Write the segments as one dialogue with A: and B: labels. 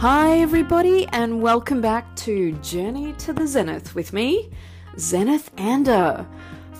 A: Hi, everybody, and welcome back to Journey to the Zenith with me, Zenith Ander.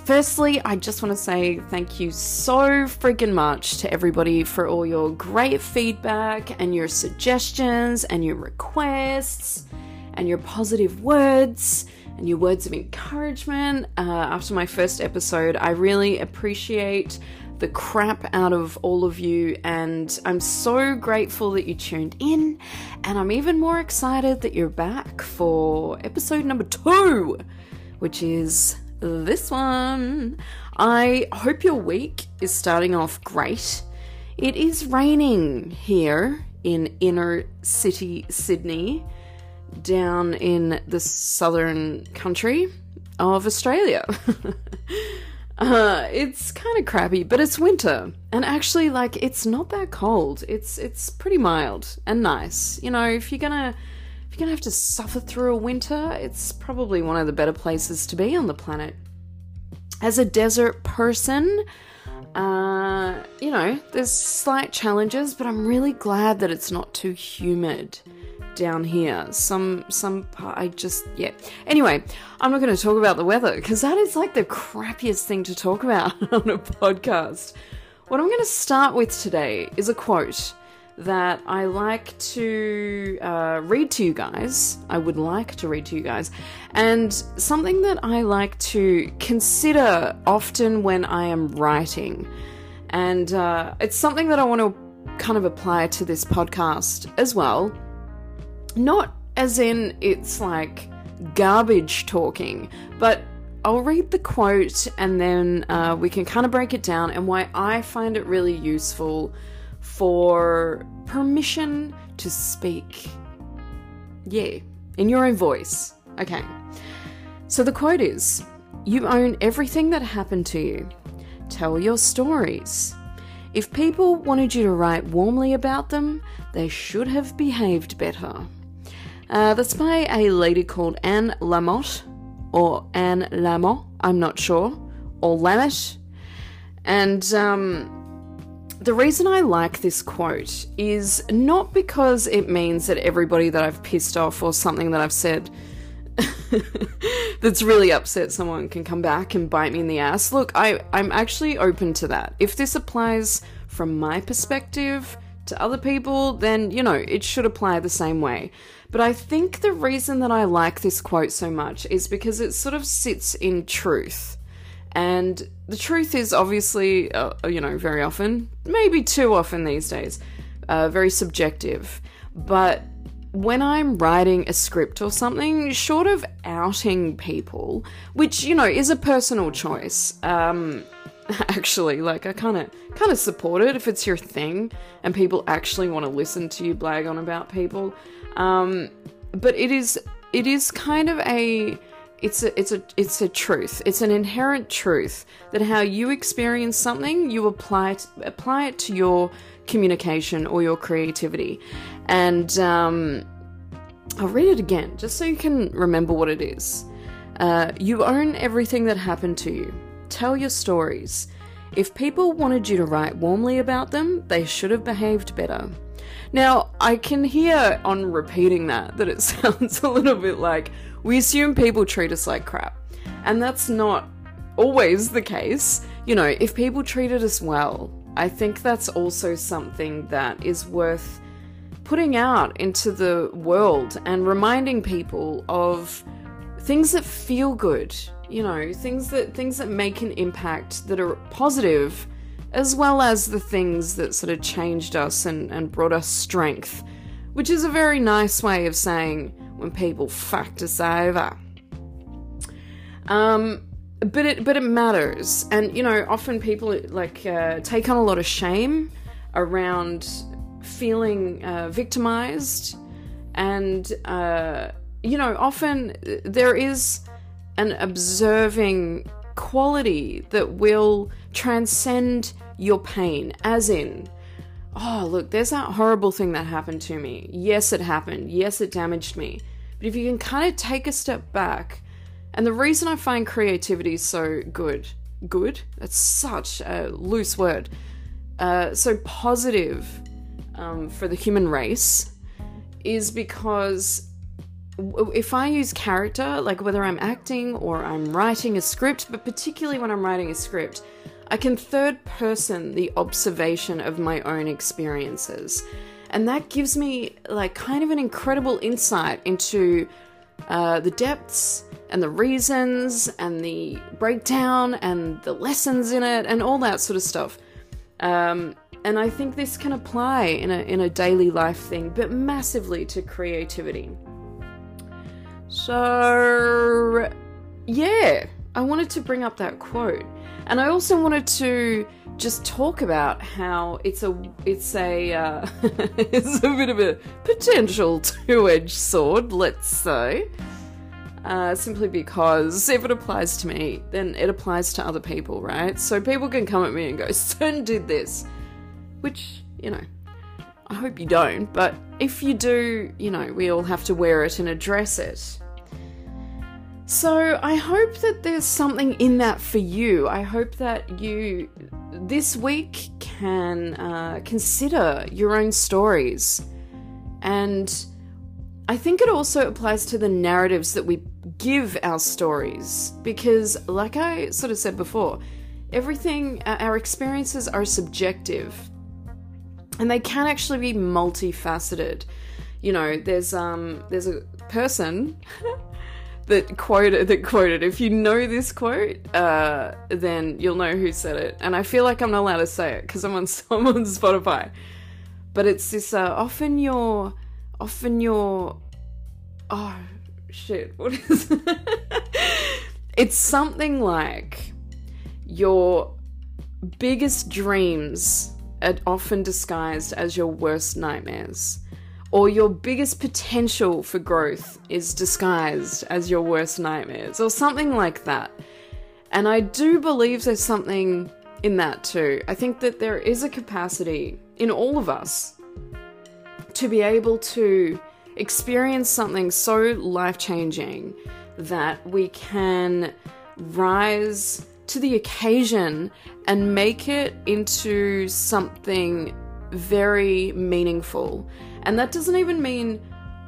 A: Firstly, I just want to say thank you so freaking much to everybody for all your great feedback and your suggestions and your requests and your positive words and your words of encouragement. Uh, after my first episode, I really appreciate the crap out of all of you, and I'm so grateful that you tuned in. And I'm even more excited that you're back for episode number two, which is this one. I hope your week is starting off great. It is raining here in inner city Sydney, down in the southern country of Australia. Uh, it's kind of crappy, but it's winter, and actually, like, it's not that cold. It's it's pretty mild and nice. You know, if you're gonna if you're gonna have to suffer through a winter, it's probably one of the better places to be on the planet. As a desert person, uh, you know, there's slight challenges, but I'm really glad that it's not too humid down here. Some some part I just yeah. Anyway, I'm not going to talk about the weather because that is like the crappiest thing to talk about on a podcast. What I'm going to start with today is a quote that I like to uh, read to you guys. I would like to read to you guys, and something that I like to consider often when I am writing, and uh, it's something that I want to kind of apply to this podcast as well not as in it's like garbage talking, but I'll read the quote and then uh, we can kind of break it down and why I find it really useful for permission to speak. Yeah, in your own voice. Okay. So the quote is You own everything that happened to you. Tell your stories. If people wanted you to write warmly about them, they should have behaved better. Uh, that's by a lady called Anne Lamott, or Anne Lamott, I'm not sure, or Lamott. And um, the reason I like this quote is not because it means that everybody that I've pissed off or something that I've said that's really upset someone can come back and bite me in the ass. Look, I, I'm actually open to that. If this applies from my perspective to other people, then, you know, it should apply the same way. But I think the reason that I like this quote so much is because it sort of sits in truth. And the truth is obviously, uh, you know, very often, maybe too often these days, uh, very subjective. But when I'm writing a script or something, short of outing people, which, you know, is a personal choice, um, actually, like, I kind of kind of support it if it's your thing and people actually want to listen to you blag on about people. Um, but it is it is kind of a it's a it's a it's a truth. It's an inherent truth that how you experience something, you apply it, apply it to your communication or your creativity. And um, I'll read it again just so you can remember what it is. Uh, you own everything that happened to you. Tell your stories. If people wanted you to write warmly about them, they should have behaved better. Now, I can hear on repeating that that it sounds a little bit like we assume people treat us like crap. And that's not always the case. You know, if people treated us well, I think that's also something that is worth putting out into the world and reminding people of things that feel good, you know, things that things that make an impact that are positive as well as the things that sort of changed us and, and brought us strength, which is a very nice way of saying when people fucked us over. Um, but it but it matters, and you know, often people like uh, take on a lot of shame around feeling uh, victimized, and uh, you know, often there is an observing quality that will transcend your pain, as in, oh, look, there's that horrible thing that happened to me. Yes, it happened. Yes, it damaged me. But if you can kind of take a step back, and the reason I find creativity so good, good, that's such a loose word, uh, so positive um, for the human race, is because if I use character, like whether I'm acting or I'm writing a script, but particularly when I'm writing a script, I can third person the observation of my own experiences. And that gives me like kind of an incredible insight into uh, the depths and the reasons and the breakdown and the lessons in it and all that sort of stuff. Um, and I think this can apply in a, in a daily life thing, but massively to creativity. So, yeah, I wanted to bring up that quote. And I also wanted to just talk about how it's a it's a uh, it's a bit of a potential two-edged sword, let's say. Uh, simply because if it applies to me, then it applies to other people, right? So people can come at me and go, "Son did this," which you know, I hope you don't. But if you do, you know, we all have to wear it and address it. So I hope that there's something in that for you. I hope that you this week can uh, consider your own stories. And I think it also applies to the narratives that we give our stories. Because, like I sort of said before, everything, our experiences are subjective. And they can actually be multifaceted. You know, there's um there's a person that quoted that quoted. If you know this quote, uh, then you'll know who said it. And I feel like I'm not allowed to say it because I'm on on Spotify. But it's this. Uh, often your, often your, oh shit, what is? It? it's something like your biggest dreams are often disguised as your worst nightmares or your biggest potential for growth is disguised as your worst nightmares, or something like that. And I do believe there's something in that too. I think that there is a capacity in all of us to be able to experience something so life changing that we can rise to the occasion and make it into something very meaningful and that doesn't even mean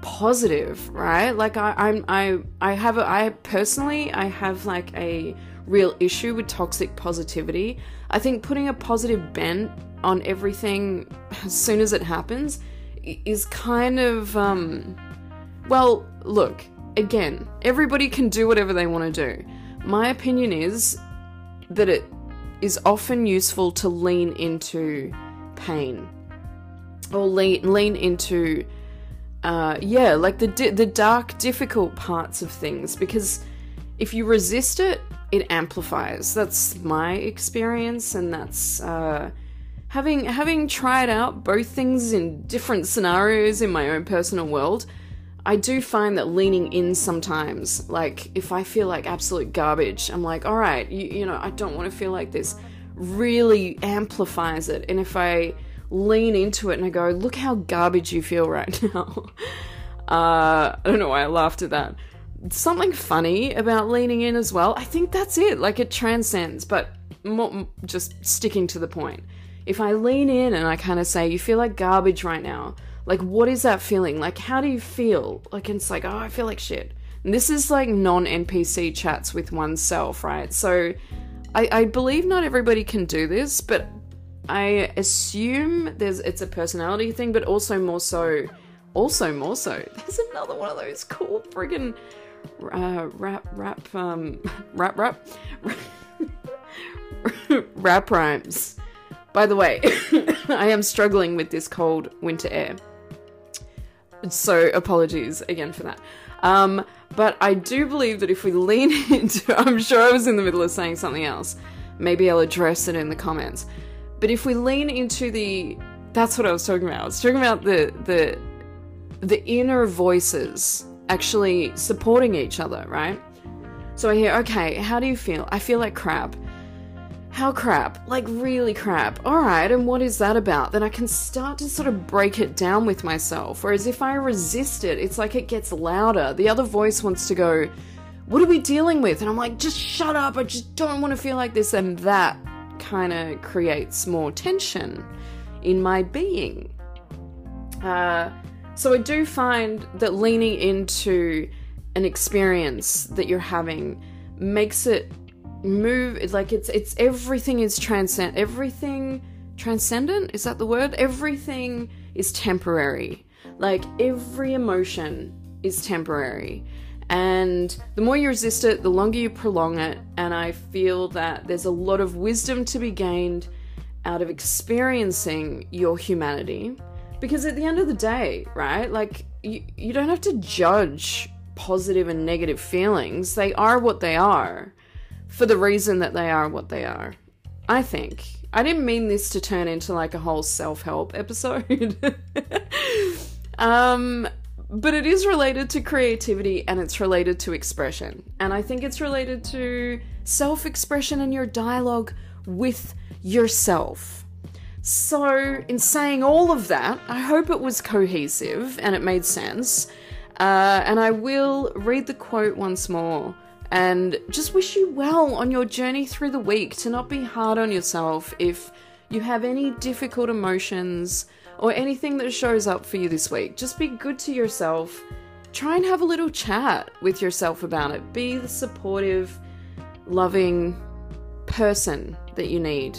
A: positive, right? Like I, I'm I I have a, I personally I have like a real issue with toxic positivity. I think putting a positive bent on everything as soon as it happens is kind of um well, look, again, everybody can do whatever they want to do. My opinion is that it is often useful to lean into pain or lean lean into uh, yeah, like the di- the dark, difficult parts of things because if you resist it, it amplifies. That's my experience, and that's uh, having having tried out both things in different scenarios in my own personal world. I do find that leaning in sometimes, like if I feel like absolute garbage, I'm like, all right, you, you know, I don't want to feel like this, really amplifies it. And if I lean into it and I go, look how garbage you feel right now. Uh, I don't know why I laughed at that. Something funny about leaning in as well. I think that's it. Like it transcends, but more, just sticking to the point. If I lean in and I kind of say, you feel like garbage right now, like what is that feeling? Like how do you feel? Like it's like, oh, I feel like shit. And this is like non NPC chats with oneself, right? So I, I believe not everybody can do this, but I assume there's it's a personality thing, but also more so, also more so. There's another one of those cool friggin' uh, rap rap um rap rap rap rhymes. By the way, I am struggling with this cold winter air. So apologies again for that. Um, but I do believe that if we lean into, I'm sure I was in the middle of saying something else. Maybe I'll address it in the comments. But if we lean into the that's what I was talking about. I was talking about the the the inner voices actually supporting each other, right? So I hear, okay, how do you feel? I feel like crap. How crap? Like really crap. Alright, and what is that about? Then I can start to sort of break it down with myself. Whereas if I resist it, it's like it gets louder. The other voice wants to go, What are we dealing with? And I'm like, just shut up. I just don't want to feel like this and that kind of creates more tension in my being. Uh, So I do find that leaning into an experience that you're having makes it move like it's it's everything is transcend everything transcendent? Is that the word? Everything is temporary. Like every emotion is temporary and the more you resist it the longer you prolong it and i feel that there's a lot of wisdom to be gained out of experiencing your humanity because at the end of the day right like you, you don't have to judge positive and negative feelings they are what they are for the reason that they are what they are. I think. I didn't mean this to turn into like a whole self help episode. um, but it is related to creativity and it's related to expression. And I think it's related to self expression and your dialogue with yourself. So, in saying all of that, I hope it was cohesive and it made sense. Uh, and I will read the quote once more and just wish you well on your journey through the week to not be hard on yourself if you have any difficult emotions or anything that shows up for you this week. Just be good to yourself. Try and have a little chat with yourself about it. Be the supportive, loving person that you need.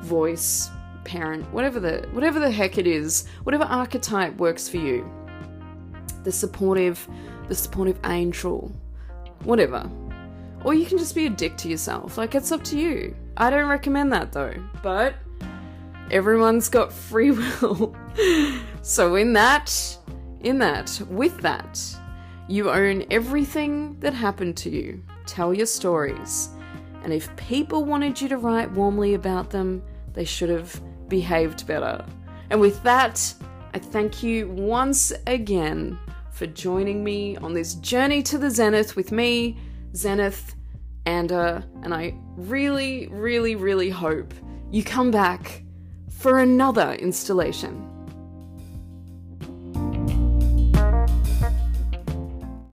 A: Voice, parent, whatever the whatever the heck it is, whatever archetype works for you. The supportive, the supportive angel, whatever. Or you can just be a dick to yourself. Like, it's up to you. I don't recommend that though, but everyone's got free will. so, in that, in that, with that, you own everything that happened to you. Tell your stories. And if people wanted you to write warmly about them, they should have behaved better. And with that, I thank you once again for joining me on this journey to the zenith with me, Zenith, and uh, and I really, really, really hope you come back for another installation.